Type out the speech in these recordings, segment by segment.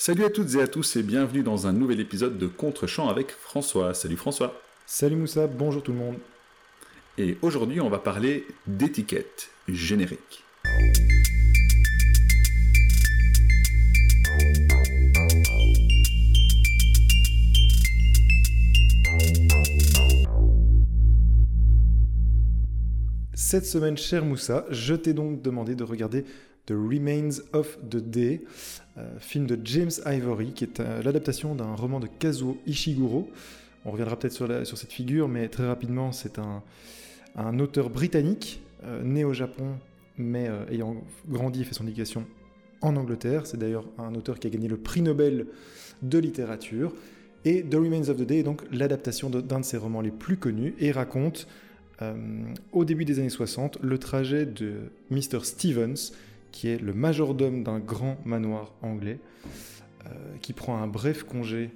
Salut à toutes et à tous et bienvenue dans un nouvel épisode de Contre-champ avec François. Salut François. Salut Moussa, bonjour tout le monde. Et aujourd'hui on va parler d'étiquette générique. Cette semaine, cher Moussa, je t'ai donc demandé de regarder The Remains of the Day, euh, film de James Ivory, qui est euh, l'adaptation d'un roman de Kazuo Ishiguro. On reviendra peut-être sur, cette figure, mais très rapidement, c'est un, auteur britannique, euh, né au Japon, mais ayant grandi et fait son éducation en Angleterre. C'est d'ailleurs un auteur qui a gagné le prix Nobel de littérature. Et The Remains of the Day est donc l'adaptation d'un de ses romans les plus connus et raconte au début des années 60 le trajet de Mr. Stevens, qui est le majordome d'un grand manoir anglais, euh, qui prend un bref congé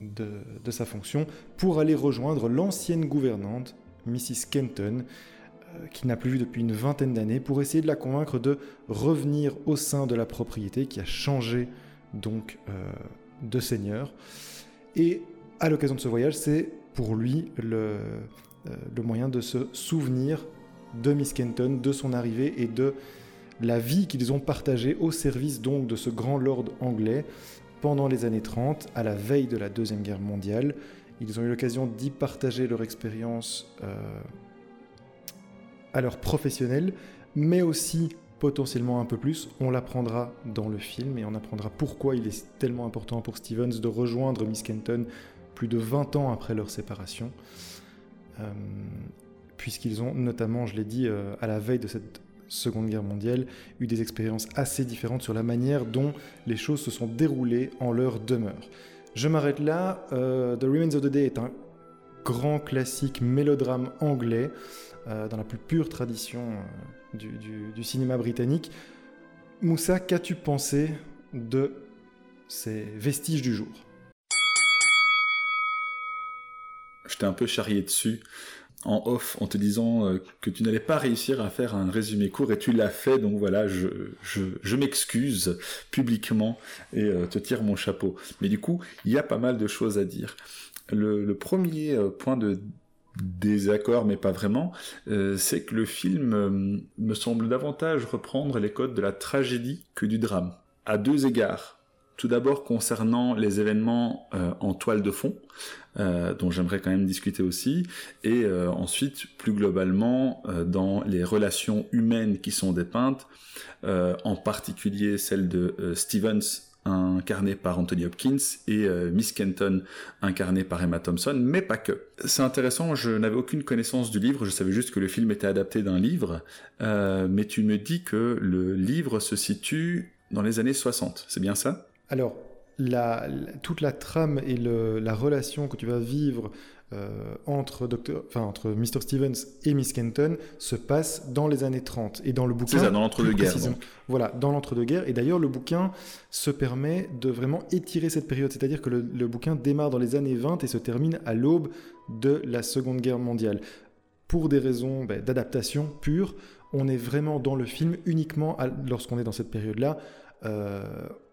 de, de, sa fonction pour aller rejoindre l'ancienne gouvernante, Mrs. Kenton, euh, qui n'a plus vu depuis une vingtaine d'années, pour essayer de la convaincre de revenir au sein de la propriété qui a changé donc de seigneur. Et à l'occasion de ce voyage, c'est pour lui le, euh, le moyen de se souvenir de Miss Kenton, de son arrivée et de la vie qu'ils ont partagée au service donc de ce grand lord anglais pendant les années 30, à la veille de la Deuxième Guerre mondiale. Ils ont eu l'occasion d'y partager leur expérience euh, à leur professionnel, mais aussi potentiellement un peu plus. On l'apprendra dans le film et on apprendra pourquoi il est tellement important pour Stevens de rejoindre Miss Kenton plus de 20 ans après leur séparation. Euh, puisqu'ils ont notamment, je l'ai dit, euh, à la veille de cette Seconde Guerre mondiale, eu des expériences assez différentes sur la manière dont les choses se sont déroulées en leur demeure. Je m'arrête là. Euh, the Remains of the Day est un grand classique mélodrame anglais, dans la plus pure tradition du, du, cinéma britannique. Moussa, qu'as-tu pensé de ces vestiges du jour? Je t'ai un peu charrié dessus en off en te disant euh, que tu n'allais pas réussir à faire un résumé court et tu l'as fait donc voilà je, m'excuse publiquement et euh, te tire mon chapeau. Mais du coup il y a pas mal de choses à dire. Le, premier euh, point de désaccord mais pas vraiment c'est que le film me semble davantage reprendre les codes de la tragédie que du drame à deux égards tout d'abord concernant les événements euh, en toile de fond, euh, dont j'aimerais quand même discuter aussi, et euh, ensuite plus globalement dans les relations humaines qui sont dépeintes, en particulier celle de Stevens incarnée par Anthony Hopkins et Miss Kenton incarnée par Emma Thompson, mais pas que. C'est intéressant, je n'avais aucune connaissance du livre, je savais juste que le film était adapté d'un livre, mais tu me dis que le livre se situe dans les années 60, c'est bien ça? Alors, toute la trame et la relation que tu vas vivre euh, entre, entre Mr. Stevens et Miss Kenton se passe dans les années 30. Et dans le bouquin. C'est ça, dans l'entre-deux-guerres. Voilà, dans l'entre-deux-guerres. Et d'ailleurs, le bouquin se permet de vraiment étirer cette période. C'est-à-dire que le, bouquin démarre dans les années 20 et se termine à l'aube de la Seconde Guerre mondiale. Pour des raisons ben, d'adaptation pure, on est vraiment dans le film uniquement lorsqu'on est dans cette période-là. Euh,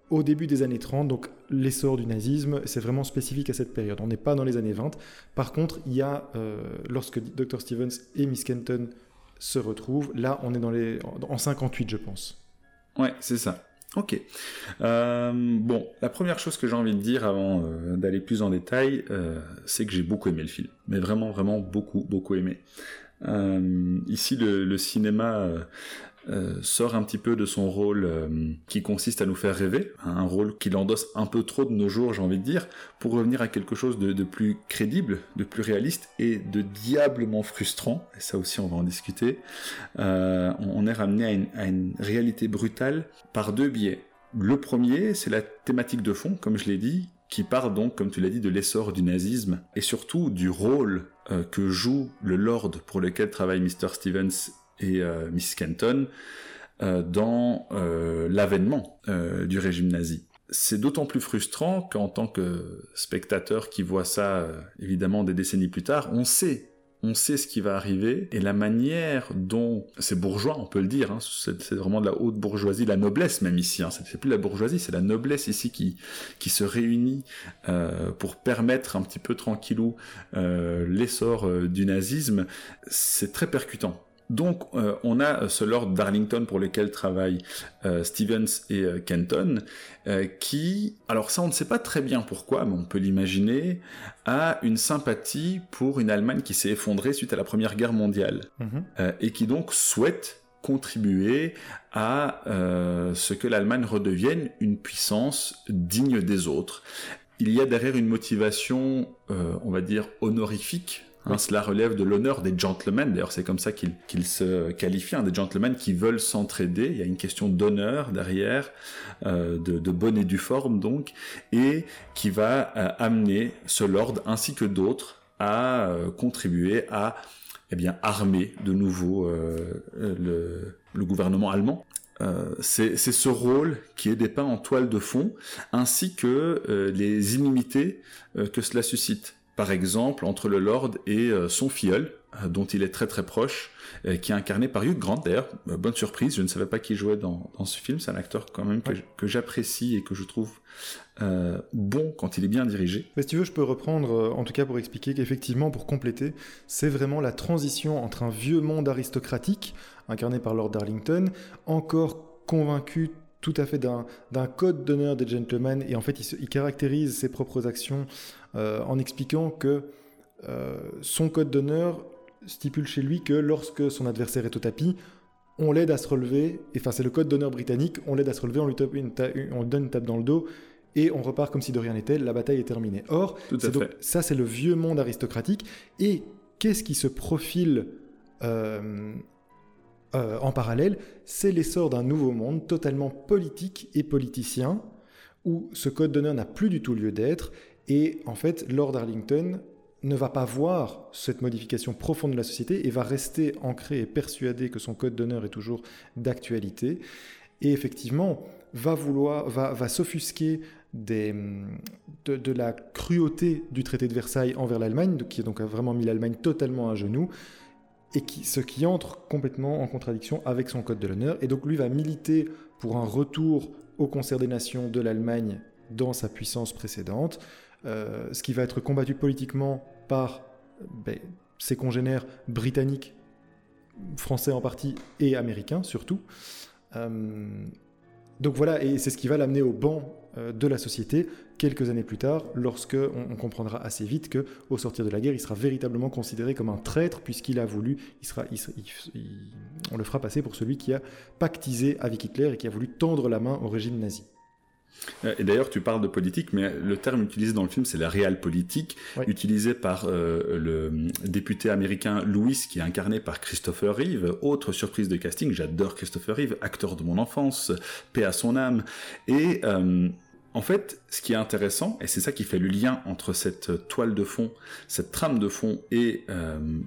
au début des années 30, donc l'essor du nazisme, c'est vraiment spécifique à cette période. On n'est pas dans les années 20. Par contre, il y a, euh, lorsque Dr. Stevens et Miss Kenton se retrouvent, là, on est dans les, en 58, je pense. Ouais, c'est ça. Ok. Euh, bon, la première chose que j'ai envie de dire avant euh, d'aller plus en détail, c'est que j'ai beaucoup aimé le film. Mais vraiment, vraiment beaucoup, beaucoup aimé. ici, le, le cinéma euh, sort un petit peu de son rôle euh, qui consiste à nous faire rêver, un rôle qu'il endosse un peu trop de nos jours, j'ai envie de dire, pour revenir à quelque chose de, plus crédible, de plus réaliste et de diablement frustrant, et ça aussi on va en discuter. Euh, on est ramené à une, à une réalité brutale par deux biais. Le premier, c'est la thématique de fond, comme je l'ai dit, qui part donc, comme tu l'as dit, de l'essor du nazisme et surtout du rôle que joue le Lord pour lequel travaille Mr. Stevens et euh, Miss Kenton euh, dans euh, l'avènement du régime nazi. C'est d'autant plus frustrant qu'en tant que spectateur qui voit ça évidemment des décennies plus tard, on sait on sait ce qui va arriver, et la manière dont ces bourgeois, on peut le dire, hein, c'est vraiment de la haute bourgeoisie, la noblesse même ici, hein, c'est plus la bourgeoisie, c'est la noblesse ici qui, qui se réunit pour permettre un petit peu tranquillou l'essor du nazisme, c'est très percutant. Donc, euh, on a ce Lord Darlington pour lequel travaillent euh, Stevens et euh, Kenton, qui, alors ça on ne sait pas très bien pourquoi, mais on peut l'imaginer, a une sympathie pour une Allemagne qui s'est effondrée suite à la Première Guerre mondiale, mhm. et qui donc souhaite contribuer à ce que l'Allemagne redevienne une puissance digne des autres. Il y a derrière une motivation, on va dire, honorifique Hein, cela relève de l'honneur des gentlemen, d'ailleurs c'est comme ça qu'ils se qualifient, hein, des gentlemen qui veulent s'entraider, il y a une question d'honneur derrière, euh, de, bonne et due forme donc, et qui va euh, amener ce lord ainsi que d'autres à euh, contribuer à eh bien, armer de nouveau le, gouvernement allemand. c'est ce rôle qui est dépeint en toile de fond, ainsi que les inimitiés que cela suscite par exemple, entre le Lord et euh, son filleul, euh, dont il est très très proche, euh, qui est incarné par Hugh Grant d'ailleurs. bonne surprise, je ne savais pas qui jouait dans, ce film. C'est un acteur quand même que, j'apprécie et que je trouve bon quand il est bien dirigé. Mais si tu veux, je peux reprendre, en tout cas pour expliquer qu'effectivement, pour compléter, c'est vraiment la transition entre un vieux monde aristocratique, incarné par Lord Darlington, encore convaincu tout à fait d'un code d'honneur des gentlemen, et en fait il, caractérise ses propres actions euh, en expliquant que euh, son code d'honneur stipule chez lui que lorsque son adversaire est au tapis, on l'aide à se relever, enfin c'est le code d'honneur britannique, on l'aide à se relever, on lui, on donne une tape dans le dos, et on repart comme si de rien n'était, la bataille est terminée. Or, ça c'est le vieux monde aristocratique, et qu'est-ce qui se profile euh, en parallèle? C'est l'essor d'un nouveau monde totalement politique et politicien, où ce code d'honneur n'a plus du tout lieu d'être, et en fait, Lord Arlington ne va pas voir cette modification profonde de la société et va rester ancré et persuadé que son code d'honneur est toujours d'actualité. Et effectivement, va vouloir, va, va s'offusquer des, de, la cruauté du traité de Versailles envers l'Allemagne, qui a donc vraiment mis l'Allemagne totalement à genoux, et qui, ce qui entre complètement en contradiction avec son code de l'honneur. Et donc lui va militer pour un retour au concert des nations de l'Allemagne dans sa puissance précédente, euh, ce qui va être combattu politiquement par ben, ses congénères britanniques, français en partie et américains surtout. Euh, donc voilà, et c'est ce qui va l'amener au banc euh, de la société quelques années plus tard, lorsque on, comprendra assez vite que, au sortir de la guerre, il sera véritablement considéré comme un traître puisqu'il a voulu, on le fera passer pour celui qui a pactisé avec Hitler et qui a voulu tendre la main au régime nazi. Euh, et d'ailleurs, tu parles de politique, mais le terme utilisé dans le film, c'est la réelle politique, utilisé par euh, le député américain Louis, qui est incarné par Christopher Reeve. Autre surprise de casting, j'adore Christopher Reeve, acteur de mon enfance, paix à son âme. Et euh, en fait, ce qui est intéressant, et c'est ça qui fait le lien entre cette toile de fond, cette trame de fond et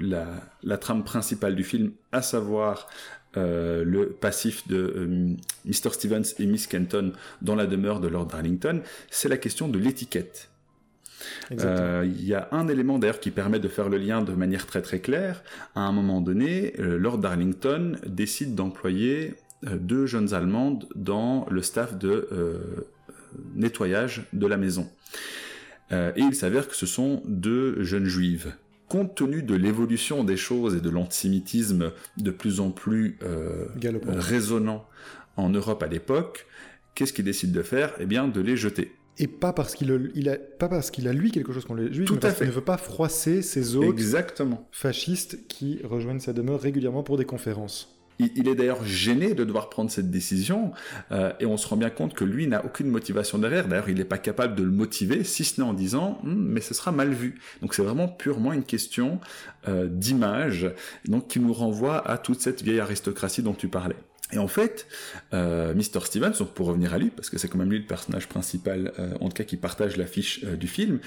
la, la, trame principale du film, à savoir euh, le passif de euh, Mr. Stevens et Miss Kenton dans la demeure de Lord Darlington, c'est la question de l'étiquette. Euh, il y a un élément d'ailleurs qui permet de faire le lien de manière très très claire. À un moment donné, Lord Darlington décide d'employer deux jeunes Allemandes dans le staff de nettoyage de la maison. et il s'avère que ce sont deux jeunes juives compte tenu de l'évolution des choses et de l'antisémitisme de plus en plus euh, résonnant en Europe à l'époque, qu'est-ce qu'il décide de faire? Eh bien, de les jeter. Et pas parce qu'il a, pas parce qu'il a lui quelque chose contre les juifs, Tout mais parce qu'il ne veut pas froisser ces autres Exactement. fascistes qui rejoignent sa demeure régulièrement pour des conférences. Il, est d'ailleurs gêné de devoir prendre cette décision, euh, et on se rend bien compte que lui n'a aucune motivation derrière. D'ailleurs, il n'est pas capable de le motiver, si ce n'est en disant hm, mais ce sera mal vu. Donc c'est vraiment purement une question euh, d'image, donc qui nous renvoie à toute cette vieille aristocratie dont tu parlais. Et en fait, euh, Mr. Stevens, pour revenir à lui, parce que c'est quand même lui le personnage principal, euh, en tout cas qui partage l'affiche du film,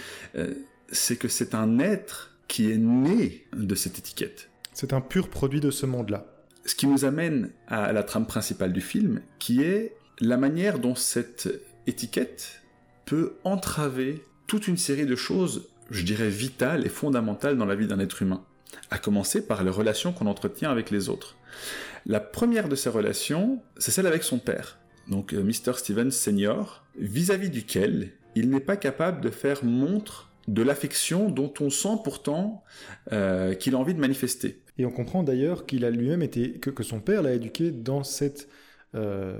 c'est que c'est un être qui est né de cette étiquette. C'est un pur produit de ce monde-là. Ce qui nous amène à la trame principale du film, qui est la manière dont cette étiquette peut entraver toute une série de choses, je dirais, vitales et fondamentales dans la vie d'un être humain. à commencer par les relations qu'on entretient avec les autres. La première de ces relations, c'est celle avec son père, donc euh, Mr. Stevens Senior, vis-à-vis duquel il n'est pas capable de faire montre de l'affection dont on sent pourtant euh, qu'il a envie de manifester. Et on comprend d'ailleurs qu'il a lui-même été, que, son père l'a éduqué dans cette, euh,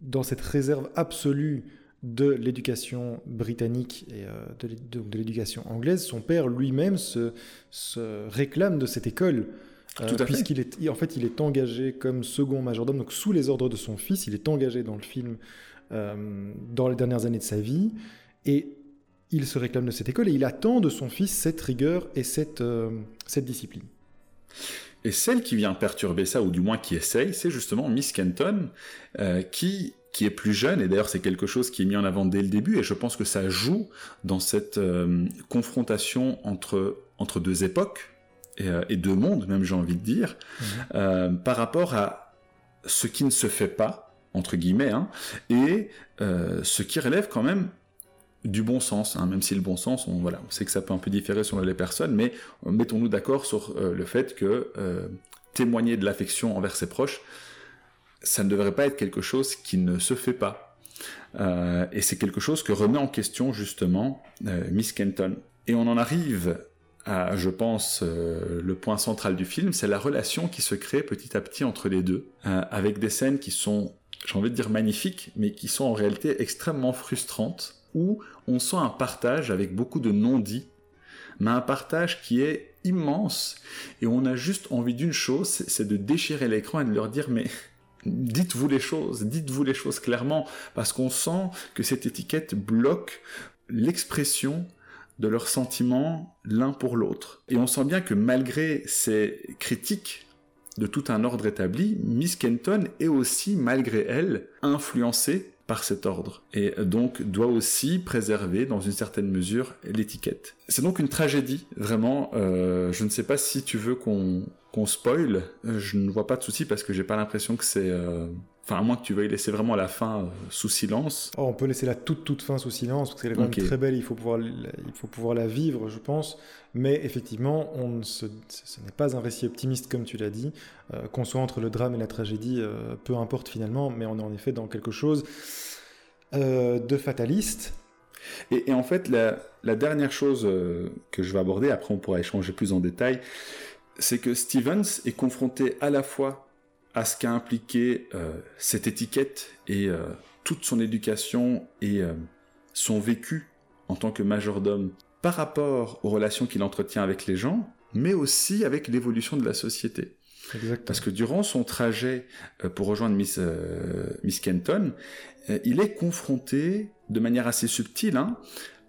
dans cette réserve absolue de l'éducation britannique et de, l'éducation anglaise. Son père lui-même se, se, réclame de cette école. Puisqu'il est, en fait, il est engagé comme second majordome, donc sous les ordres de son fils, il est engagé dans le film dans les dernières années de sa vie. Et il se réclame de cette école et il attend de son fils cette rigueur et cette, euh, cette discipline. Et celle qui vient perturber ça, ou du moins qui essaye, c'est justement Miss Kenton, euh, qui, qui est plus jeune, et d'ailleurs c'est quelque chose qui est mis en avant dès le début, et je pense que ça joue dans cette euh, confrontation entre, entre deux époques, et, deux mondes, même j'ai envie de dire, par rapport à ce qui ne se fait pas, entre guillemets, hein, et ce qui relève quand même du bon sens, hein, même si le bon sens, on, voilà, on sait que ça peut un peu différer selon les personnes, mais euh, mettons-nous d'accord sur euh, le fait que euh, témoigner de l'affection envers ses proches, ça ne devrait pas être quelque chose qui ne se fait pas. et c'est quelque chose que remet en question justement Miss Kenton. Et on en arrive à, je pense, le point central du film, c'est la relation qui se crée petit à petit entre les deux, avec des scènes qui sont, j'ai envie de dire magnifiques, mais qui sont en réalité extrêmement frustrantes où on sent un partage avec beaucoup de non-dits, mais un partage qui est immense, et on a juste envie d'une chose, c'est de déchirer l'écran et de leur dire mais dites-vous les choses, dites-vous les choses clairement, parce qu'on sent que cette étiquette bloque l'expression de leurs sentiments l'un pour l'autre. Et on sent bien que malgré ces critiques de tout un ordre établi, Miss Kenton est aussi, malgré elle, influencée par cet ordre et donc doit aussi préserver dans une certaine mesure l'étiquette. C'est donc une tragédie, vraiment. Euh, je ne sais pas si tu veux qu'on qu'on spoil, je ne vois pas de souci parce que j'ai pas l'impression que c'est... Euh, enfin, à moins que tu veuilles laisser vraiment la fin euh, sous silence. Oh, on peut laisser la toute toute fin sous silence parce qu'elle est quand même très belle. Il faut pouvoir, il faut pouvoir la vivre, je pense. Mais effectivement, on ce n'est pas un récit optimiste comme tu l'as dit. qu'on soit entre le drame et la tragédie, peu importe finalement. Mais on est en effet dans quelque chose euh, de fataliste. Et, en fait, la, dernière chose euh, que je vais aborder, après on pourra échanger plus en détail, c'est que Stevens est confronté à la fois à ce qu'a impliqué euh, cette étiquette et toute son éducation et son vécu en tant que majordome par rapport aux relations qu'il entretient avec les gens, mais aussi avec l'évolution de la société. Parce que durant son trajet pour rejoindre Miss, Miss Kenton, euh, il est confronté de manière assez subtile hein,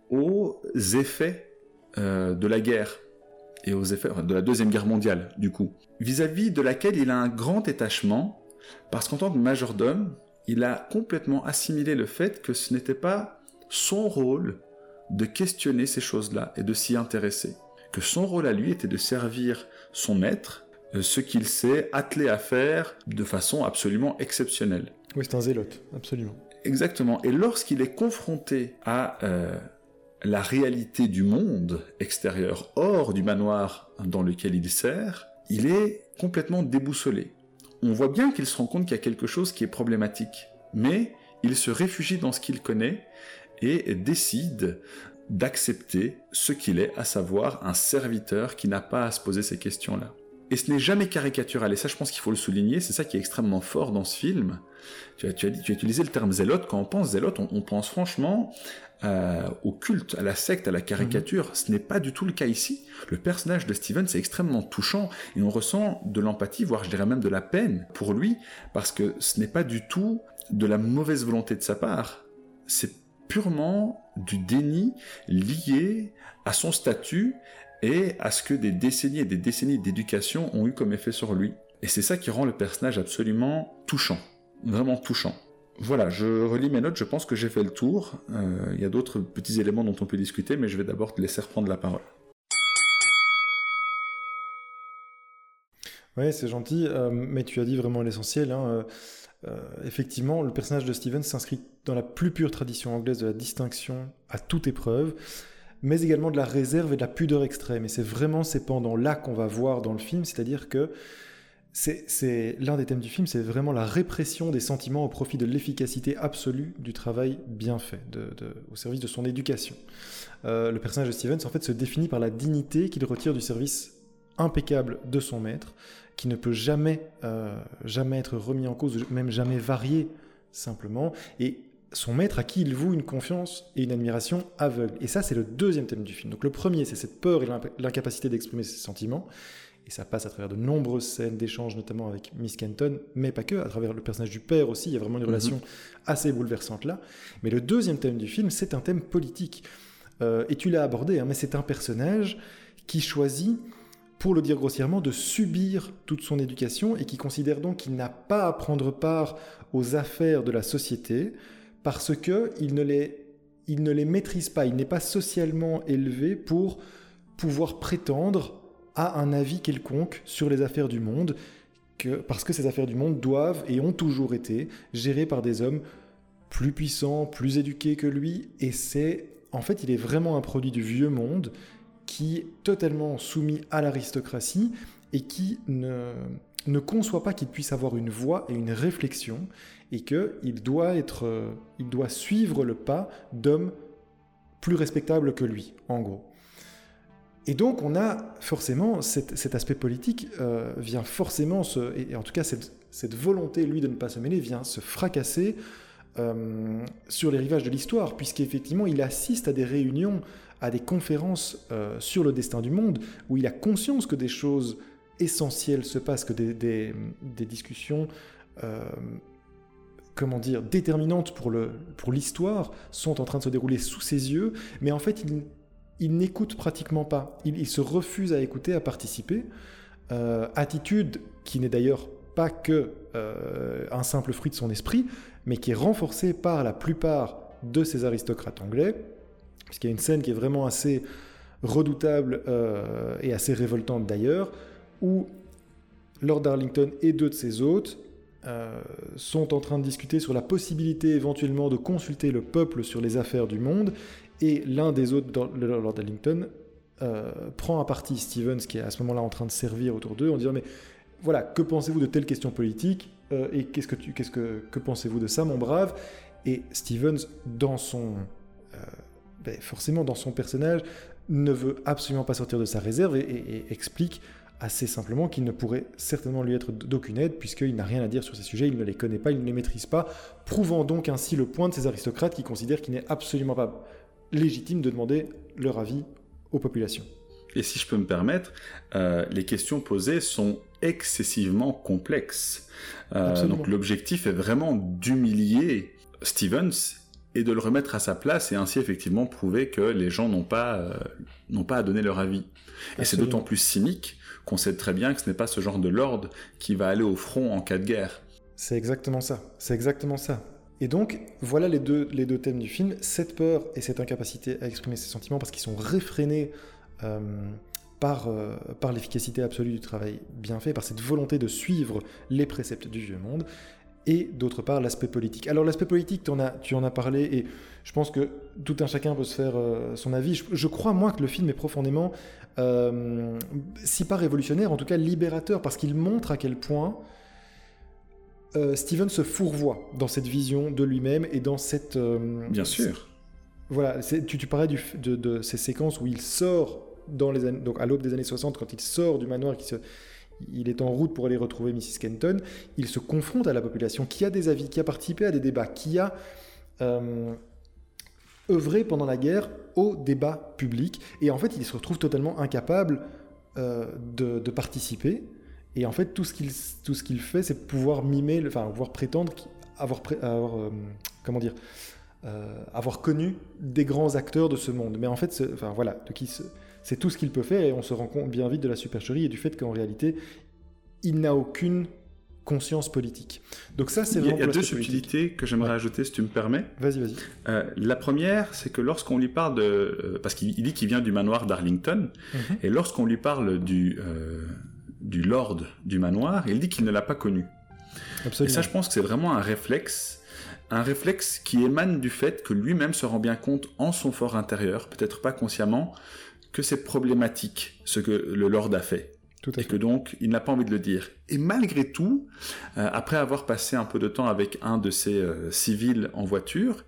aux effets euh, de la guerre et aux effets de la Deuxième Guerre mondiale, du coup, vis-à-vis de laquelle il a un grand détachement, parce qu'en tant que majordome, il a complètement assimilé le fait que ce n'était pas son rôle de questionner ces choses-là et de s'y intéresser, que son rôle à lui était de servir son maître, euh, ce qu'il s'est attelé à faire de façon absolument exceptionnelle. Oui, c'est un zélote, absolument. Exactement. Et lorsqu'il est confronté à euh, la réalité du monde extérieur, hors du manoir dans lequel il sert, il est complètement déboussolé. On voit bien qu'il se rend compte qu'il y a quelque chose qui est problématique, mais il se réfugie dans ce qu'il connaît et décide d'accepter ce qu'il est, à savoir un serviteur qui n'a pas à se poser ces questions-là. Et ce n'est jamais caricatural, et ça je pense qu'il faut le souligner, c'est ça qui est extrêmement fort dans ce film. Tu as, tu as, dit, tu as utilisé le terme zélote, quand on pense zélote, on, pense franchement euh, au culte, à la secte, à la caricature. Mhm. Ce n'est pas du tout le cas ici. Le personnage de Steven, c'est extrêmement touchant, et on ressent de l'empathie, voire je dirais même de la peine pour lui, parce que ce n'est pas du tout de la mauvaise volonté de sa part, c'est purement du déni lié à son statut et à ce que des décennies et des décennies d'éducation ont eu comme effet sur lui. Et c'est ça qui rend le personnage absolument touchant, vraiment touchant. Voilà, je relis mes notes, je pense que j'ai fait le tour. Euh, il y a d'autres petits éléments dont on peut discuter, mais je vais d'abord te laisser reprendre la parole. Oui, c'est gentil, euh, mais tu as dit vraiment l'essentiel. Hein, euh, effectivement, le personnage de Steven s'inscrit dans la plus pure tradition anglaise de la distinction à toute épreuve. Mais également de la réserve et de la pudeur extrême. Et c'est vraiment ces pendants-là qu'on va voir dans le film, c'est-à-dire que c'est l'un des thèmes du film, c'est vraiment la répression des sentiments au profit de l'efficacité absolue du travail bien fait, au service de son éducation. Euh, le personnage de Stevens, en fait, se définit par la dignité qu'il retire du service impeccable de son maître, qui ne peut jamais, euh, jamais être remis en cause, même jamais varié simplement, et son maître à qui il voue une confiance et une admiration aveugle. Et ça, c'est le deuxième thème du film. Donc le premier, c'est cette peur et l'incapacité d'exprimer ses sentiments. Et ça passe à travers de nombreuses scènes d'échanges, notamment avec Miss Kenton, mais pas que, à travers le personnage du père aussi. Il y a vraiment une mhm. relation assez bouleversante là. Mais le deuxième thème du film, c'est un thème politique. Euh, et tu l'as abordé, hein, mais c'est un personnage qui choisit, pour le dire grossièrement, de subir toute son éducation et qui considère donc qu'il n'a pas à prendre part aux affaires de la société parce qu'il ne les, il ne les maîtrise pas, il n'est pas socialement élevé pour pouvoir prétendre a un avis quelconque sur les affaires du monde, que, parce que ces affaires du monde doivent et ont toujours été gérées par des hommes plus puissants, plus éduqués que lui, et c'est en fait il est vraiment un produit du vieux monde qui est totalement soumis à l'aristocratie et qui ne, ne conçoit pas qu'il puisse avoir une voix et une réflexion et qu'il doit être, il doit suivre le pas d'hommes plus respectables que lui, en gros. Et donc on a forcément cet, aspect politique euh, vient forcément se, et en tout cas cette, volonté lui de ne pas se mêler vient se fracasser euh, sur les rivages de l'histoire, puisqu'effectivement il assiste à des réunions, à des conférences euh, sur le destin du monde, où il a conscience que des choses essentielles se passent, que des discussions comment dire, déterminantes pour l'histoire pour sont en train de se dérouler sous ses yeux, mais en fait il il n'écoute pratiquement pas. Il, se refuse à écouter, à participer. Euh, attitude qui n'est d'ailleurs pas que euh, un simple fruit de son esprit, mais qui est renforcée par la plupart de ces aristocrates anglais, puisqu'il y a une scène qui est vraiment assez redoutable euh, et assez révoltante d'ailleurs, où Lord Darlington et deux de ses hôtes sont en train de discuter sur la possibilité éventuellement de consulter le peuple sur les affaires du monde, et l'un des autres, Lord Ellington, euh, prend à partie Stevens, qui est à ce moment-là en train de servir autour d'eux, en disant Mais voilà, que pensez-vous de telle question politique euh, Et qu'est-ce que, tu, qu'est-ce que, que pensez-vous de ça, mon brave? Et Stevens, dans son. Euh, ben, forcément, dans son personnage, ne veut absolument pas sortir de sa réserve et, explique assez simplement qu'il ne pourrait certainement lui être d'aucune aide puisqu'il n'a rien à dire sur ces sujets, il ne les connaît pas, il ne les maîtrise pas, prouvant donc ainsi le point de ces aristocrates qui considèrent qu'il n'est absolument pas légitime de demander leur avis aux populations. Et si je peux me permettre, euh, les questions posées sont excessivement complexes. Euh, donc l'objectif est vraiment d'humilier Stevens et de le remettre à sa place et ainsi effectivement prouver que les gens n'ont pas, euh, n'ont pas à donner leur avis. Et c'est d'autant plus cynique qu'on sait très bien que ce n'est pas ce genre de lord qui va aller au front en cas de guerre. C'est exactement ça. C'est exactement ça. Et donc, voilà les deux, les deux thèmes du film, cette peur et cette incapacité à exprimer ses sentiments parce qu'ils sont réfrénés euh, par, euh, par l'efficacité absolue du travail bien fait, par cette volonté de suivre les préceptes du vieux monde, et d'autre part l'aspect politique. Alors l'aspect politique, en as, tu en as parlé, et je pense que tout un chacun peut se faire euh, son avis. Je, je, crois, moi, que le film est profondément, si pas révolutionnaire, en tout cas libérateur, parce qu'il montre à quel point euh, Steven se fourvoie dans cette vision de lui-même et dans cette... Euh, Bien sûr. Voilà, tu, tu parlais de, ces séquences où il sort dans les donc à l'aube des années 60, quand il sort du manoir, qui se, il est en route pour aller retrouver Mrs. Kenton, il se confronte à la population qui a des avis, qui a participé à des débats, qui a euh, œuvré pendant la guerre au débat public, et en fait il se retrouve totalement incapable de, de, participer, et en fait, tout ce qu'il ce fait, c'est pouvoir mimer, enfin, pouvoir prétendre avoir, avoir euh, comment dire, euh, avoir connu des grands acteurs de ce monde. Mais en fait, enfin voilà, c'est tout ce qu'il peut faire, et on se rend compte bien vite de la supercherie et du fait qu'en réalité, il n'a aucune conscience politique. Donc ça, c'est vraiment. Il y a, deux subtilités que j'aimerais ajouter, si tu me permets. Vas-y, vas-y. Euh, la première, c'est que lorsqu'on lui parle de, parce qu'il dit qu'il vient du manoir d'Arlington, mhm. et lorsqu'on lui parle du du lord du manoir, il dit qu'il ne l'a pas connu. Et ça, je pense que c'est vraiment un réflexe un réflexe qui émane du fait que lui-même se rend bien compte en son fort intérieur, peut-être pas consciemment, que c'est problématique ce que le Lord a fait. Tout à et fait. que donc il n'a pas envie de le dire. Et malgré tout, euh, après avoir passé un peu de temps avec un de ces euh, civils en voiture,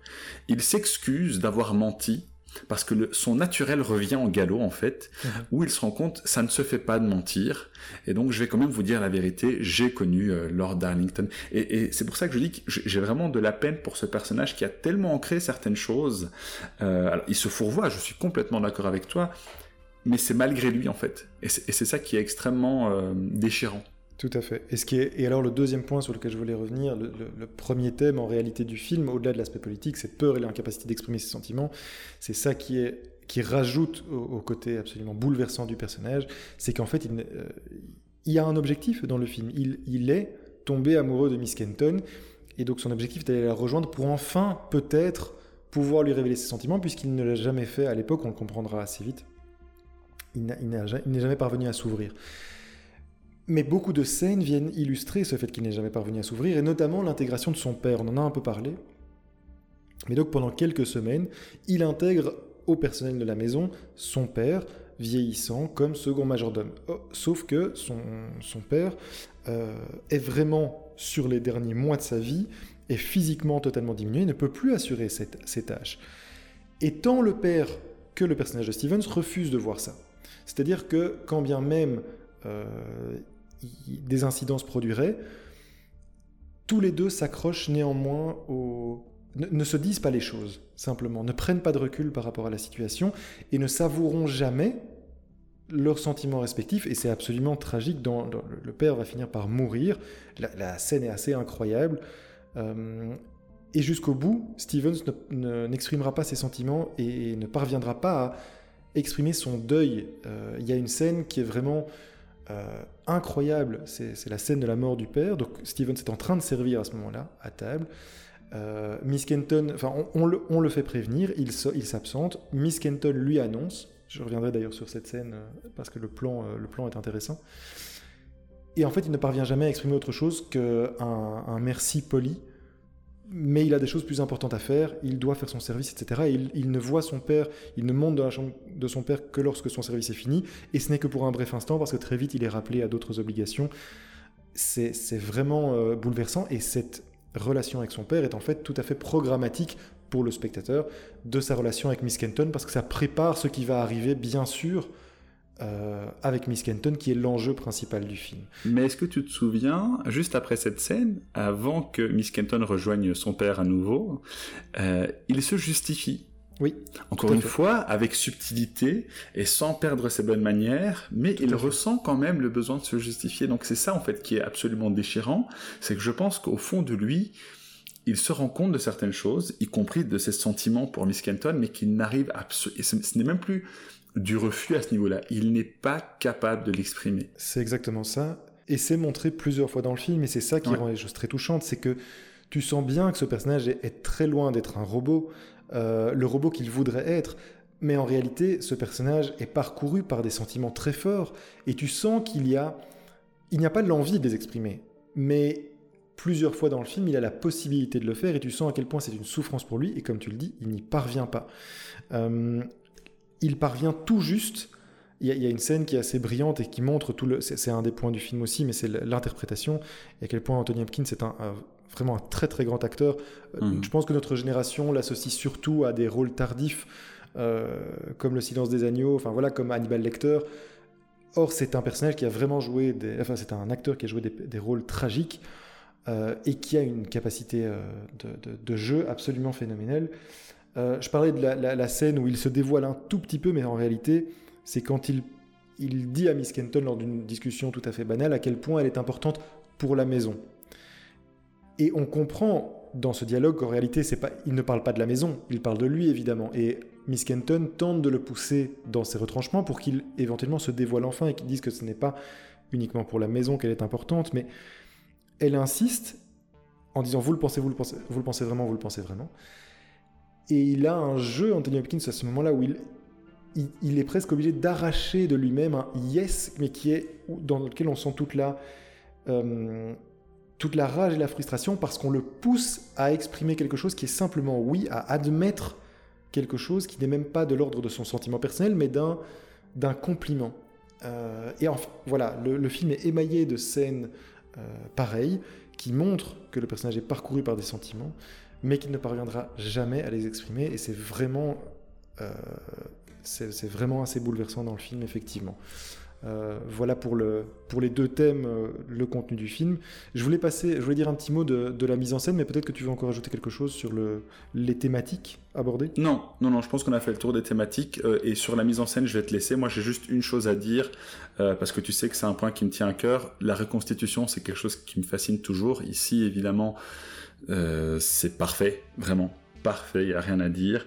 il s'excuse d'avoir menti parce que le- son naturel revient en galop en fait, Mhm. où il se rend compte ça ne se fait pas de mentir. Et donc je vais quand même vous dire la vérité, j'ai connu euh, Lord Darlington. Et, et c'est pour ça que je dis que j'ai j'ai vraiment de la peine pour ce personnage qui a tellement ancré certaines choses. Euh, alors, il se fourvoie, je suis complètement d'accord avec toi, mais c'est malgré lui en fait. Et c'est ça qui est extrêmement euh, déchirant. Tout à fait. Et, alors le deuxième point sur lequel je voulais revenir, le, premier thème en réalité du film, au-delà de l'aspect politique, c'est peur et l'incapacité d'exprimer ses sentiments. C'est ça qui, est... qui rajoute au, côté absolument bouleversant du personnage, c'est qu'en fait, il, euh, y a un objectif dans le film. Il, il est tombé amoureux de Miss Kenton, et donc son objectif est d'aller la rejoindre pour enfin, peut-être, pouvoir lui révéler ses sentiments, puisqu'il ne l'a jamais fait à l'époque, on le comprendra assez vite. Il n'est jamais parvenu à s'ouvrir. Mais beaucoup de scènes viennent illustrer ce fait qu'il n'est jamais parvenu à s'ouvrir, et notamment l'intégration de son père. On en a un peu parlé. Mais donc pendant quelques semaines, il intègre au personnel de la maison son père, vieillissant, comme second majordome. Oh, sauf que son, père euh, est vraiment, sur les derniers mois de sa vie, est physiquement totalement diminué, ne peut plus assurer cette, ces tâches. Et tant le père que le personnage de Stevens refusent de voir ça. C'est-à-dire que quand bien même euh, des incidents se produiraient, tous les deux s'accrochent néanmoins au... Ne, se disent pas les choses, simplement, ne prennent pas de recul par rapport à la situation et ne savoureront jamais leurs sentiments respectifs. Et c'est absolument tragique. Le- père va finir par mourir. La, scène est assez incroyable. Euh, et jusqu'au bout, Stevens ne- ne- n'exprimera pas ses sentiments et ne parviendra pas à exprimer son deuil. Euh, Il y a une scène qui est vraiment euh, incroyable, c'est c'est la scène de la mort du père. Donc Stevens est en train de servir à ce moment-là, à table. Euh, Miss Kenton, enfin on, le, fait prévenir, il s'absente. Miss Kenton lui annonce, je reviendrai d'ailleurs sur cette scène parce que le plan, le plan est intéressant. Et en fait, il ne parvient jamais à exprimer autre chose qu'un un merci poli, mais il a des choses plus importantes à faire, il doit faire son service, etc. Et il, ne voit son père, il ne monte dans la chambre de son père que lorsque son service est fini, et ce n'est que pour un bref instant, parce que très vite il est rappelé à d'autres obligations. C'est c'est vraiment euh, bouleversant, et cette relation avec son père est en fait tout à fait programmatique pour le spectateur de sa relation avec Miss Kenton, parce que ça prépare ce qui va arriver, bien sûr, euh, avec Miss Kenton, qui est l'enjeu principal du film. Mais est-ce que tu te souviens, juste après cette scène, avant que Miss Kenton rejoigne son père à nouveau, euh, il se justifie? Oui. Encore une fait. fois, avec subtilité et sans perdre ses bonnes manières, mais Tout il ressent quand même le besoin de se justifier. Donc c'est ça en fait qui est absolument déchirant, c'est que je pense qu'au fond de lui, il se rend compte de certaines choses, y compris de ses sentiments pour Miss Kenton, mais qu'il n'arrive absolument... Ce n'est même plus du refus à ce niveau-là. Il n'est pas capable de l'exprimer. C'est exactement ça. Et c'est montré plusieurs fois dans le film, et c'est ça qui Ouais. rend les choses très touchantes, c'est que tu sens bien que ce personnage est, est très loin d'être un robot, euh, le robot qu'il voudrait être. Mais en réalité, ce personnage est parcouru par des sentiments très forts, et tu sens qu'il y a... Il n'y a pas de l'envie de les exprimer, mais plusieurs fois dans le film, il a la possibilité de le faire, et tu sens à quel point c'est une souffrance pour lui, et comme tu le dis, il n'y parvient pas. Euh, il parvient tout juste il y, a, il y a une scène qui est assez brillante et qui montre tout le. C'est un des points du film aussi, mais c'est l'interprétation et à quel point Anthony Hopkins est un, un- vraiment un très très grand acteur. Euh, Mhm. Je pense que notre génération l'associe surtout à des rôles tardifs euh, comme Le Silence des agneaux, enfin voilà, comme Hannibal Lecter. Or, c'est un personnage qui a vraiment joué, des, enfin c'est un acteur qui a joué des, des rôles tragiques euh, et qui a une capacité euh, de, de- de jeu absolument phénoménale. Euh, je parlais de la, scène où il se dévoile un tout petit peu, mais en réalité, c'est quand il, dit à Miss Kenton lors d'une discussion tout à fait banale à quel point elle est importante pour la maison. Et on comprend dans ce dialogue qu'en réalité, il ne parle pas de la maison, il parle de lui évidemment. Et Miss Kenton tente de le pousser dans ses retranchements pour qu'il éventuellement se dévoile enfin et qu'il dise que ce n'est pas uniquement pour la maison qu'elle est importante, mais elle insiste en disant vous le pensez, vous le pensez, vous le pensez vraiment, vous le pensez vraiment. Et il a un jeu, Anthony Hopkins, à ce moment-là où il, est presque obligé d'arracher de lui-même un yes, mais qui est dans lequel on sent toute la, euh, toute la rage et la frustration parce qu'on le pousse à exprimer quelque chose qui est simplement oui, à admettre quelque chose qui n'est même pas de l'ordre de son sentiment personnel, mais d'un, d'un compliment. Euh, et enfin, voilà, le, film est émaillé de scènes euh, pareilles qui montrent que le personnage est parcouru par des sentiments, mais qu'il ne parviendra jamais à les exprimer. Et c'est vraiment, euh, c'est, vraiment assez bouleversant dans le film, effectivement. Euh, voilà pour, le, pour les deux thèmes, euh, le contenu du film. Je voulais passer, je voulais dire un petit mot de, la mise en scène, mais peut-être que tu veux encore ajouter quelque chose sur le, les thématiques abordées? Non, non, non, je pense qu'on a fait le tour des thématiques. Euh, et sur la mise en scène, je vais te laisser. Moi, j'ai juste une chose à dire, parce que tu sais que c'est un point qui me tient à cœur. La reconstitution, c'est quelque chose qui me fascine toujours. Ici, évidemment, c'est parfait, vraiment parfait, il n'y a rien à dire.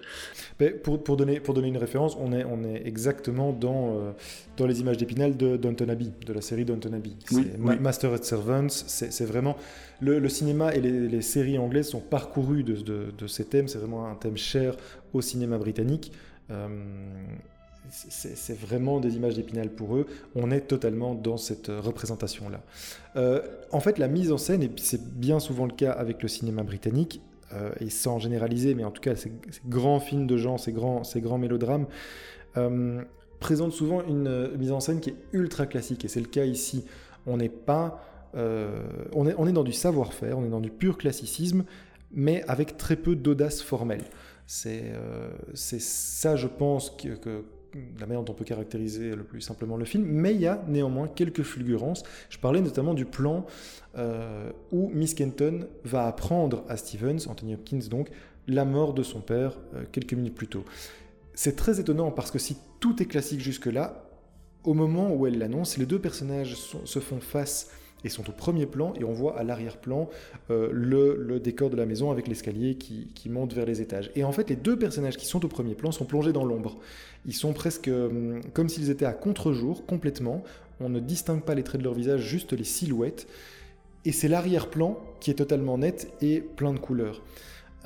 pour, pour, donner, pour donner une référence, on est, on est exactement dans, euh, dans les images d'Épinal de Downton Abbey, de la série Downton Abbey. Oui, Master and Servants, c'est vraiment... Le, le, cinéma et les, les, séries anglaises sont de, de, de ces thèmes, c'est vraiment un thème cher au cinéma britannique. Euh, c'est vraiment des images d'épinal pour eux. On est totalement dans cette représentation-là. Euh, en fait, la mise en scène, et c'est bien souvent le cas avec le cinéma britannique, euh, et sans généraliser, mais en tout cas ces, grands films de gens, ces grands, ces grands mélodrames, euh, présentent souvent une euh, mise en scène qui est ultra classique, et c'est le cas ici. On n'est pas... on, est, on est dans du savoir-faire, on est dans du pur classicisme, mais avec très peu d'audace formelle. C'est ça, je pense, que la manière dont on peut caractériser le plus simplement le film, mais il y a néanmoins quelques fulgurances. Je parlais notamment du plan euh, où Miss Kenton va apprendre à Stevens, Anthony Hopkins donc, la mort de son père euh, quelques minutes plus tôt. C'est très étonnant parce que si tout est classique jusque-là, au moment où elle l'annonce, les deux personnages se font face et sont au premier plan et on voit à l'arrière-plan euh, le, décor de la maison avec l'escalier qui, monte vers les étages. Et en fait, les deux personnages qui sont au premier plan sont plongés dans l'ombre. Ils sont presque euh, comme s'ils étaient à contre-jour complètement. On ne distingue pas les traits de leur visage, juste les silhouettes. Et c'est l'arrière-plan qui est totalement net et plein de couleurs.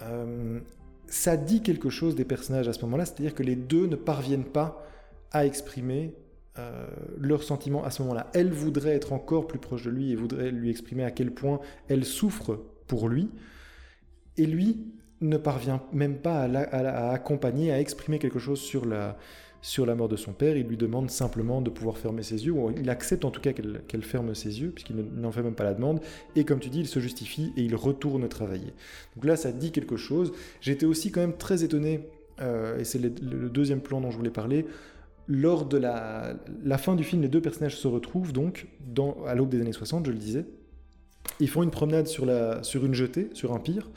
Euh, ça dit quelque chose des personnages à ce moment-là, c'est-à-dire que les deux ne parviennent pas à exprimer euh, leurs sentiments à ce moment-là. Elle voudrait être encore plus proche de lui et voudrait lui exprimer à quel point elle souffre pour lui. Et lui ne parvient même pas à, accompagner, à exprimer quelque chose sur la, sur la mort de son père. Il lui demande simplement de pouvoir fermer ses yeux, il accepte en tout cas qu'elle ferme ses yeux, puisqu'il n'en fait même pas la demande. Et comme tu dis, il se justifie et il retourne travailler. Donc là, ça dit quelque chose. J'étais aussi quand même très étonné, euh, et c'est le, deuxième plan dont je voulais parler, lors de la, fin du film, les deux personnages se retrouvent donc à l'aube des années 60, je le disais. Ils font une promenade sur, une jetée, sur un pire.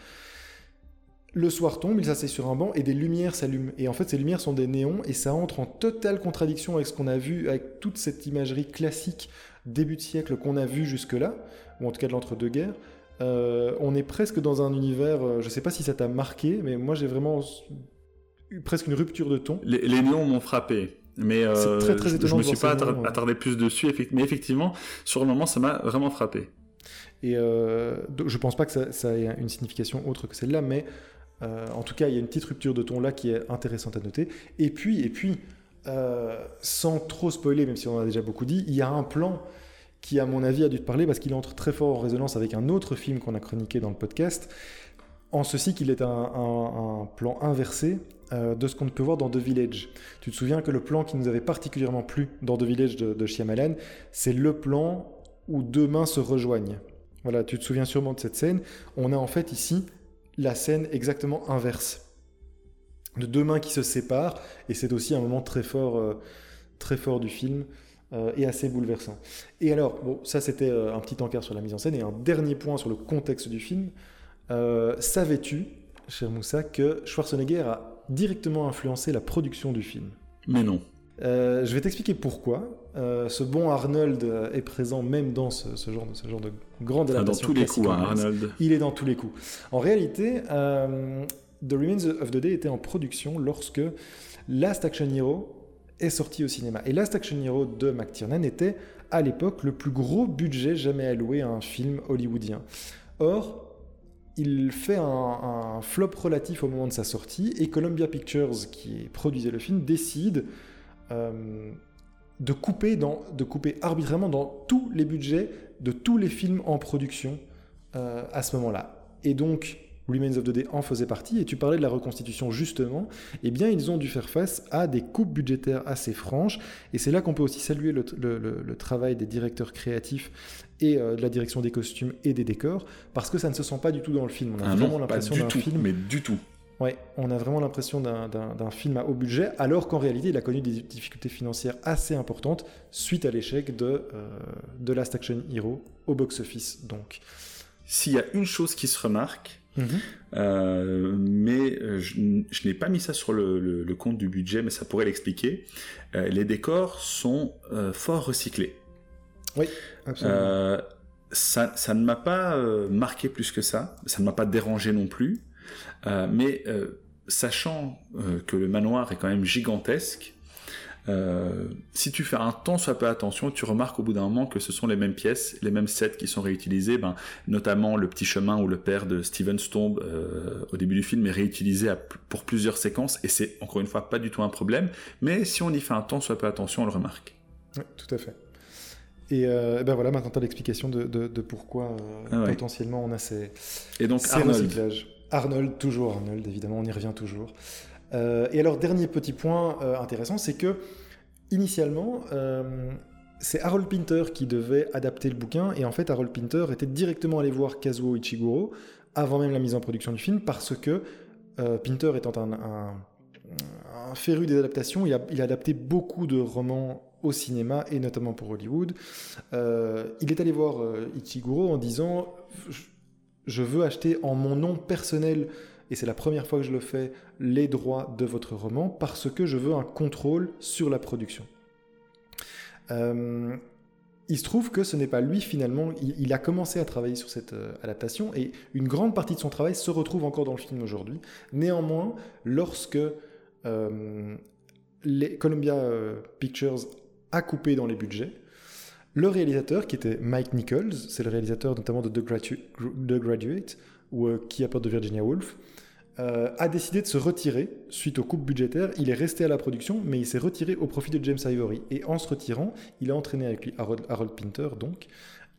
Le soir tombe, ils s'asseyent sur un banc et des lumières s'allument. Et en fait, ces lumières sont des néons et ça entre en totale contradiction avec ce qu'on a vu, avec toute cette imagerie classique début de siècle qu'on a vu jusque-là, ou en tout cas de l'entre-deux-guerres. Euh, on est presque dans un univers, euh, je sais pas si ça t'a marqué, mais moi j'ai vraiment eu presque une rupture de ton. Les néons m'ont frappé. Mais euh, très, très je, ne me suis pas attardé, plus dessus, mais effectivement, sur le moment, ça m'a vraiment frappé. Et euh, je pense pas que ça, ça, ait une signification autre que celle-là, mais euh, en tout cas, il y a une petite rupture de ton là qui est intéressante à noter. Et puis, et puis euh, sans trop spoiler, même si on en a déjà beaucoup dit, il y a un plan qui, à mon avis, a dû te parler parce qu'il entre très fort en résonance avec un autre film qu'on a chroniqué dans le podcast, en ceci qu'il est un, un, un plan inversé euh, de ce qu'on peut voir dans The Village. Tu te souviens que le plan qui nous avait particulièrement plu dans The Village de, de Shyamalan, c'est le plan où deux mains se rejoignent. Voilà, tu te souviens sûrement de cette scène. On a en fait ici la scène exactement inverse. De deux mains qui se séparent, et c'est aussi un moment très fort, euh, très fort du film. Euh, et assez bouleversant. Et alors, bon, ça c'était un petit encart sur la mise en scène, et un dernier point sur le contexte du film. Savais-tu, cher Moussa, que Schwarzenegger a directement influencé la production du film. Mais non. Euh, je vais t'expliquer pourquoi. Euh, ce bon Arnold est présent même dans ce, genre, de, ce genre de grande adaptation. dans tous les coups, hein, Arnold. Il est dans tous les coups. En réalité, euh, The Remains of the Day était en production lorsque Last Action Hero est sorti au cinéma. Et Last Action Hero de McTiernan était à l'époque le plus gros budget jamais alloué à un film hollywoodien. Or, il fait un, flop relatif au moment de sa sortie et Columbia Pictures, qui produisait le film, décide euh, de, couper dans, de couper arbitrairement dans tous les budgets de tous les films en production à ce moment-là. Et donc, Remains of the Day en faisait partie, et tu parlais de la reconstitution justement, eh bien ils ont dû faire face à des coupes budgétaires assez franches, et c'est là qu'on peut aussi saluer le, travail des directeurs créatifs et euh, de la direction des costumes et des décors, parce que ça ne se sent pas du tout dans le film. On a ah vraiment l'impression d'un film... Mais du tout. Ouais, on a vraiment l'impression d'un film à haut budget, alors qu'en réalité, il a connu des difficultés financières assez importantes suite à l'échec de, euh, de Last Action Hero au box-office. Donc, s'il y a une chose qui se remarque, Euh, mais euh, je, n'ai pas mis ça sur le, compte du budget, mais ça pourrait l'expliquer. Euh, les décors sont fort recyclés. Oui, absolument. Ça, ça, ne m'a pas marqué plus que ça, ça ne m'a pas dérangé non plus, mais sachant que le manoir est quand même gigantesque, euh, si tu fais un temps soit peu attention, tu remarques au bout d'un moment que ce sont les mêmes pièces, les mêmes sets qui sont réutilisés, ben, notamment le petit chemin où le père de Steven tombe euh, au début du film est réutilisé pour plusieurs séquences, et c'est encore une fois pas du tout un problème, mais si on y fait un temps soit peu attention, on le remarque. Oui, tout à fait. Et euh, ben voilà, maintenant tu as l'explication de, pourquoi ah potentiellement on a ces, et donc, Arnold. Arnold, toujours Arnold, évidemment, on y revient toujours. Et alors, dernier petit point intéressant, c'est que initialement, euh, c'est Harold Pinter qui devait adapter le bouquin, et en fait, Harold Pinter était directement allé voir Kazuo Ichiguro avant même la mise en production du film, parce que euh, Pinter étant un, un, féru des adaptations, il a, adapté beaucoup de romans au cinéma, et notamment pour Hollywood. Euh, il est allé voir Ichiguro en disant Je veux acheter en mon nom personnel et c'est la première fois que je le fais, les droits de votre roman, parce que je veux un contrôle sur la production. Euh, il se trouve que ce n'est pas lui finalement, il, a commencé à travailler sur cette euh, adaptation et une grande partie de son travail se retrouve encore dans le film aujourd'hui. Néanmoins, lorsque euh, Columbia Pictures a coupé dans les budgets, le réalisateur, qui était Mike Nichols, c'est le réalisateur notamment de The, Graduate, ou Qui a peur de Virginia Woolf, euh, a décidé de se retirer suite aux coupes budgétaires. Il est resté à la production, mais il s'est retiré au profit de James Ivory. Et en se retirant, il a entraîné avec lui Harold, Pinter, donc,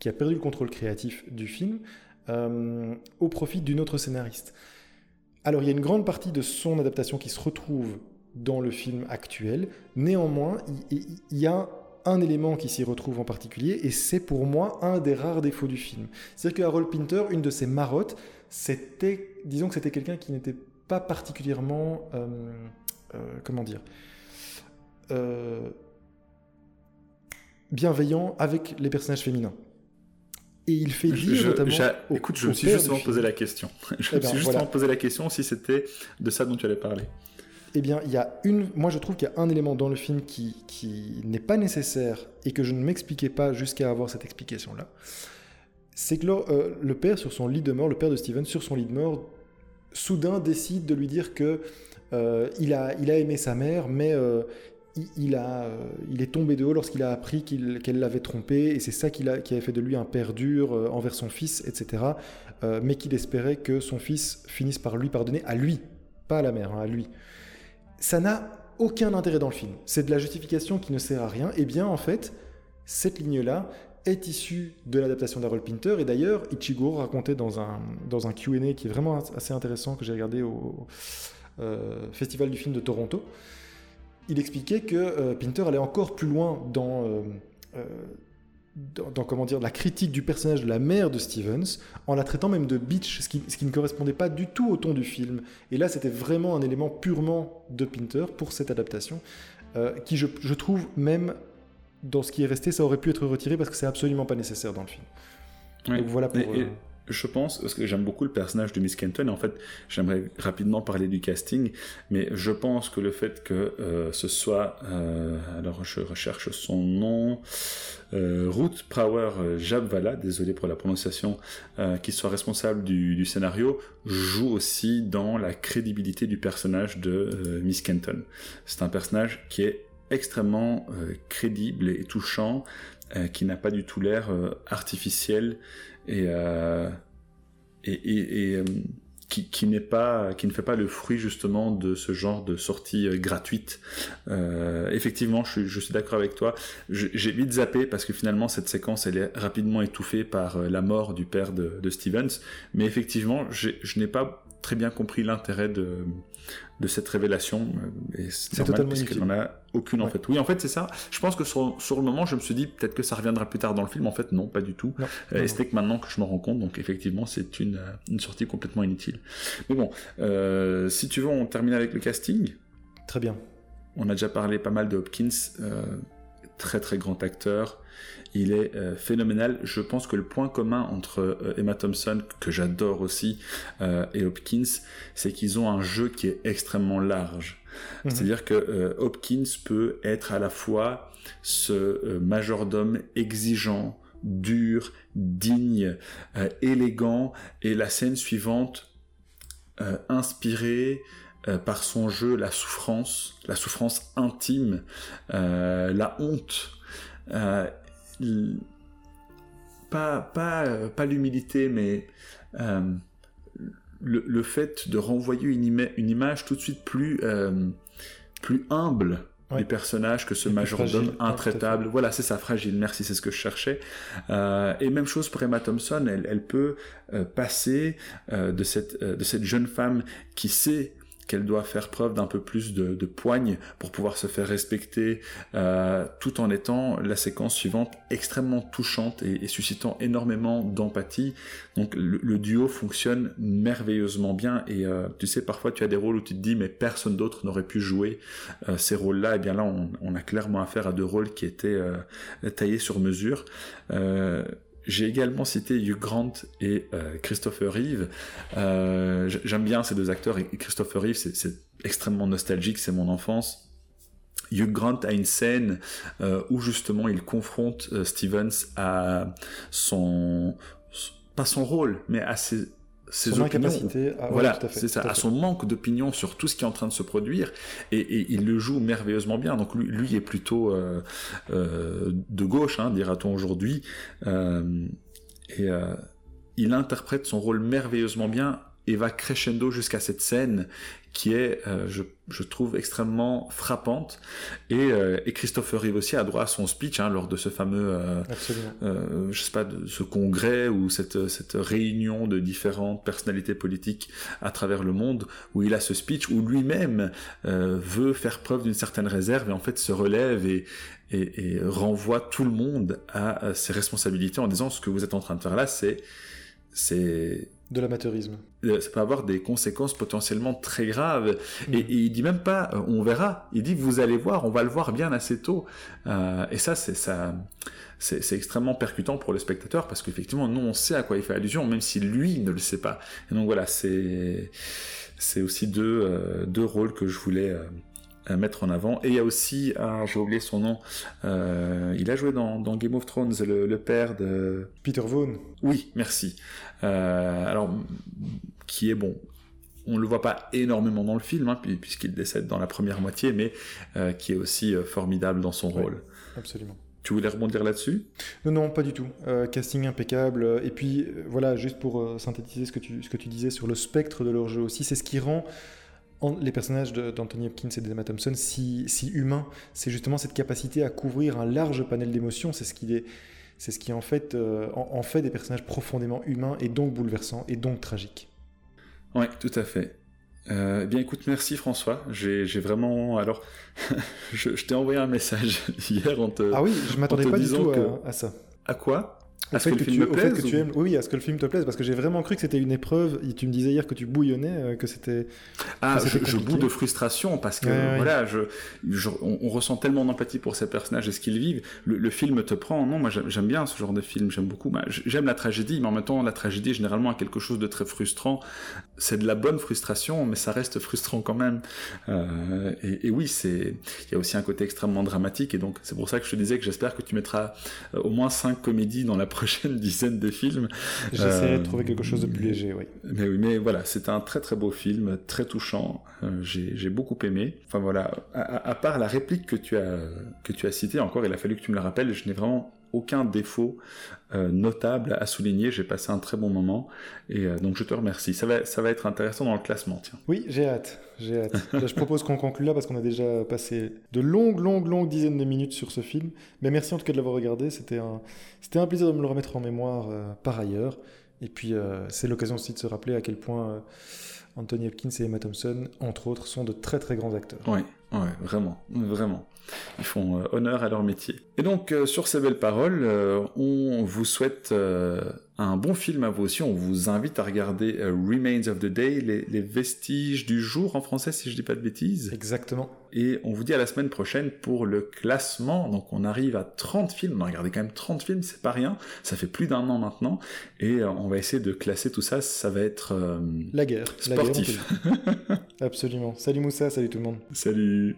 qui a perdu le contrôle créatif du film, euh, au profit d'une autre scénariste. Alors il y a une grande partie de son adaptation qui se retrouve dans le film actuel. Néanmoins, il, il y a un élément qui s'y retrouve en particulier, et c'est pour moi un des rares défauts du film. C'est-à-dire que Harold Pinter, une de ses marottes, c'était, disons que c'était quelqu'un qui n'était pas particulièrement, euh, euh, comment dire, euh, bienveillant avec les personnages féminins. Et il fait dire notamment. écoute, je me suis justement posé la question. Je me eh suis ben, justement posé la question si c'était de ça dont tu allais parler. Eh bien, il y a une. Moi, je trouve qu'il y a un élément dans le film qui, qui n'est pas nécessaire et que je ne m'expliquais pas jusqu'à avoir cette explication-là c'est que euh, le père sur son lit de mort, le père de Steven sur son lit de mort, soudain décide de lui dire que euh, il, a, il a aimé sa mère, mais euh, il, a, il est tombé de haut lorsqu'il a appris qu'elle l'avait trompé, et c'est ça qui, a, avait fait de lui un père dur envers son fils, etc. mais qu'il espérait que son fils finisse par lui pardonner à lui, pas à la mère, hein, à lui. Ça n'a aucun intérêt dans le film. C'est de la justification qui ne sert à rien. Et eh bien, en fait, cette ligne-là, est issu de l'adaptation d'Harold Pinter. Et d'ailleurs, Ichigo racontait dans un, dans un QA qui est vraiment assez intéressant que j'ai regardé au euh, Festival du film de Toronto. Il expliquait que euh, Pinter allait encore plus loin dans, euh, dans, comment dire, la critique du personnage de la mère de Stevens, en la traitant même de bitch, ce qui, ce qui ne correspondait pas du tout au ton du film. Et là, c'était vraiment un élément purement de Pinter pour cette adaptation, qui, je trouve, même dans ce qui est resté, ça aurait pu être retiré parce que c'est absolument pas nécessaire dans le film. Donc voilà pour. Euh, je pense, parce que j'aime beaucoup le personnage de Miss Kenton, et en fait, j'aimerais rapidement parler du casting, mais je pense que le fait que euh, ce soit, euh, alors je recherche son nom, Ruth Power Jabvala, désolé pour la prononciation, qui soit responsable du, du, scénario, joue aussi dans la crédibilité du personnage de Miss Kenton. C'est un personnage qui est extrêmement euh, crédible et touchant, euh, qui n'a pas du tout l'air euh, artificiel et, qui, n'est pas, qui ne fait pas le fruit justement de ce genre de sortie gratuite. effectivement, je, suis d'accord avec toi. J'ai vite zappé parce que finalement cette séquence est rapidement étouffée par la mort du père de Stevens. Mais effectivement, je n'ai pas très bien compris l'intérêt de, de cette révélation. Euh, c'est totalement parce qu'elle n'en a aucune en fait. Oui, en fait, c'est ça. Je pense que sur, sur, le moment, je me suis dit peut-être que ça reviendra plus tard dans le film. En fait, non, pas du tout. Euh, et c'est que maintenant que je me rends compte, donc effectivement, c'est une, euh, une sortie complètement inutile. Mais bon, si tu veux, on termine avec le casting. Très bien. On a déjà parlé pas mal de Hopkins, très très grand acteur il est euh, phénoménal. Je pense que le point commun entre euh, Emma Thompson, que j'adore aussi, euh, et Hopkins, c'est qu'ils ont un jeu qui est extrêmement large. Mhm. C'est-à-dire que Hopkins peut être à la fois ce majordome exigeant, dur, digne, élégant, et la scène suivante, inspirée, par son jeu la souffrance, la souffrance intime, la honte pas, pas, euh, pas l'humilité, mais euh, le, fait de renvoyer une, une, image tout de suite plus, euh, plus humble du personnage que ce majordome intraitable. Voilà, c'est ça, fragile. Merci, c'est ce que je cherchais. et même chose pour Emma Thompson, elle, elle peut passer de, cette, de cette jeune femme qui sait qu'elle doit faire preuve d'un peu plus de, poigne pour pouvoir se faire respecter, euh, tout en étant la séquence suivante extrêmement touchante et, suscitant énormément d'empathie. Donc le, duo fonctionne merveilleusement bien et euh, tu sais parfois tu as des rôles où tu te dis mais personne d'autre n'aurait pu jouer euh, ces rôles-là. Et eh bien là on, on, a clairement affaire à deux rôles qui étaient taillés sur mesure. J'ai également cité Hugh Grant et euh, Christopher Reeve. Euh, j'aime bien ces deux acteurs Christopher Reeve, c'est extrêmement nostalgique, c'est mon enfance. Hugh Grant a une scène euh, où justement il confronte Stevens à son pas son rôle, mais à ses, ses son opinions. À... Voilà, c'est ça, à, son manque d'opinion sur tout ce qui est en train de se produire, et, il le joue merveilleusement bien. Donc lui, lui est plutôt euh, euh, de gauche, hein, dira-t-on aujourd'hui, euh, et il interprète son rôle merveilleusement bien et va crescendo jusqu'à cette scène qui est, euh, je, je, trouve, extrêmement frappante. Et, euh, et, Christopher Reeve aussi a droit à son speech hein, lors de ce fameux, euh, euh, je sais pas, de ce congrès ou cette, cette réunion de différentes personnalités politiques à travers le monde, où il a ce speech où lui-même veut faire preuve d'une certaine réserve et en fait se relève et, et, et renvoie tout le monde à ses responsabilités en disant ce que vous êtes en train de faire là, c'est c'est de l'amateurisme. Euh, ça peut avoir des conséquences potentiellement très graves. Mm. Et, il dit même pas euh, on verra. Il dit vous allez voir, on va le voir bien assez tôt. Euh, et ça, c'est ça. C'est extrêmement percutant pour le spectateur parce qu'effectivement, nous, on sait à quoi il fait allusion, même si lui ne le sait pas. Et donc voilà, c'est c'est aussi deux, deux rôles que je voulais mettre en avant. Et il y a aussi, ah, j'ai oublié son nom, euh, il a joué dans, Game of Thrones, le, père de... Peter Vaughan. Oui, merci. Euh, alors, qui est bon. On ne le voit pas énormément dans le film, hein, puisqu'il décède dans la première moitié, mais euh, qui est aussi formidable dans son rôle. Absolument. Tu voulais rebondir là-dessus? Non, non, pas du tout. casting impeccable. Et puis, voilà, juste pour synthétiser ce que, tu, ce que tu disais sur le spectre de leur jeu aussi, c'est ce qui rend les personnages d'Anthony Hopkins et d'Emma Thompson si, si humains. C'est justement cette capacité à couvrir un large panel d'émotions. C'est ce qui est, c'est ce qui en fait, euh, en, fait des personnages profondément humains et donc bouleversants et donc tragiques. Oui, tout à fait. Euh, bien écoute, merci François. J'ai vraiment. Alors, je, t'ai envoyé un message hier en te. Ah oui, je m'attendais pas du tout à, à ça. À quoi? À ce que, le film tu, plaise, que tu aimes, oui, à ce que le film te plaise, parce que j'ai vraiment cru que c'était une épreuve. Tu me disais hier que tu bouillonnais, euh, que c'était. Ah, je, je, boue de frustration parce que voilà, je, on, ressent tellement d'empathie pour ces personnages et ce qu'ils vivent. Le, film te prend. Non, moi j'aime bien ce genre de film, j'aime beaucoup. J'aime la tragédie, mais en même temps, la tragédie généralement a quelque chose de très frustrant. C'est de la bonne frustration, mais ça reste frustrant quand même. Euh, et, et, oui, c'est. Il y a aussi un côté extrêmement dramatique, et donc c'est pour ça que je te disais que j'espère que tu mettras euh, au moins cinq comédies dans la prochaine dizaine de films. J'essaierai de trouver quelque chose de plus léger, oui. Mais oui, mais voilà, c'est un très très beau film, très touchant. Euh, j'ai beaucoup aimé. Enfin voilà, à, part la réplique que tu as que tu as citée, encore, il a fallu que tu me la rappelles. Je n'ai vraiment aucun défaut euh, notable à souligner. J'ai passé un très bon moment et euh, donc je te remercie. Ça va, ça va être intéressant dans le classement, tiens. Oui, j'ai hâte. J'ai hâte. Là, je propose qu'on conclue là parce qu'on a déjà passé de longues, longues, longues dizaines de minutes sur ce film. Mais merci en tout cas de l'avoir regardé. C'était un, c'était un plaisir de me le remettre en mémoire euh, par ailleurs. Et puis, c'est l'occasion aussi de se rappeler à quel point Anthony Hopkins et Emma Thompson, entre autres, sont de très très grands acteurs. Oui, ouais, vraiment, vraiment. Ils font honneur à leur métier. Et donc, sur ces belles paroles, on vous souhaite un bon film à vous aussi. On vous invite à regarder euh, Remains of the Day, les, vestiges du jour en français, si je dis pas de bêtises. Exactement. Et on vous dit à la semaine prochaine pour le classement. Donc on arrive à 30 films. On a regardé quand même 30 films, c'est pas rien. Ça fait plus d'un an maintenant. Et euh, on va essayer de classer tout ça. Ça va être. Euh, la guerre. Sportif. Absolument. Salut Moussa, salut tout le monde. Salut.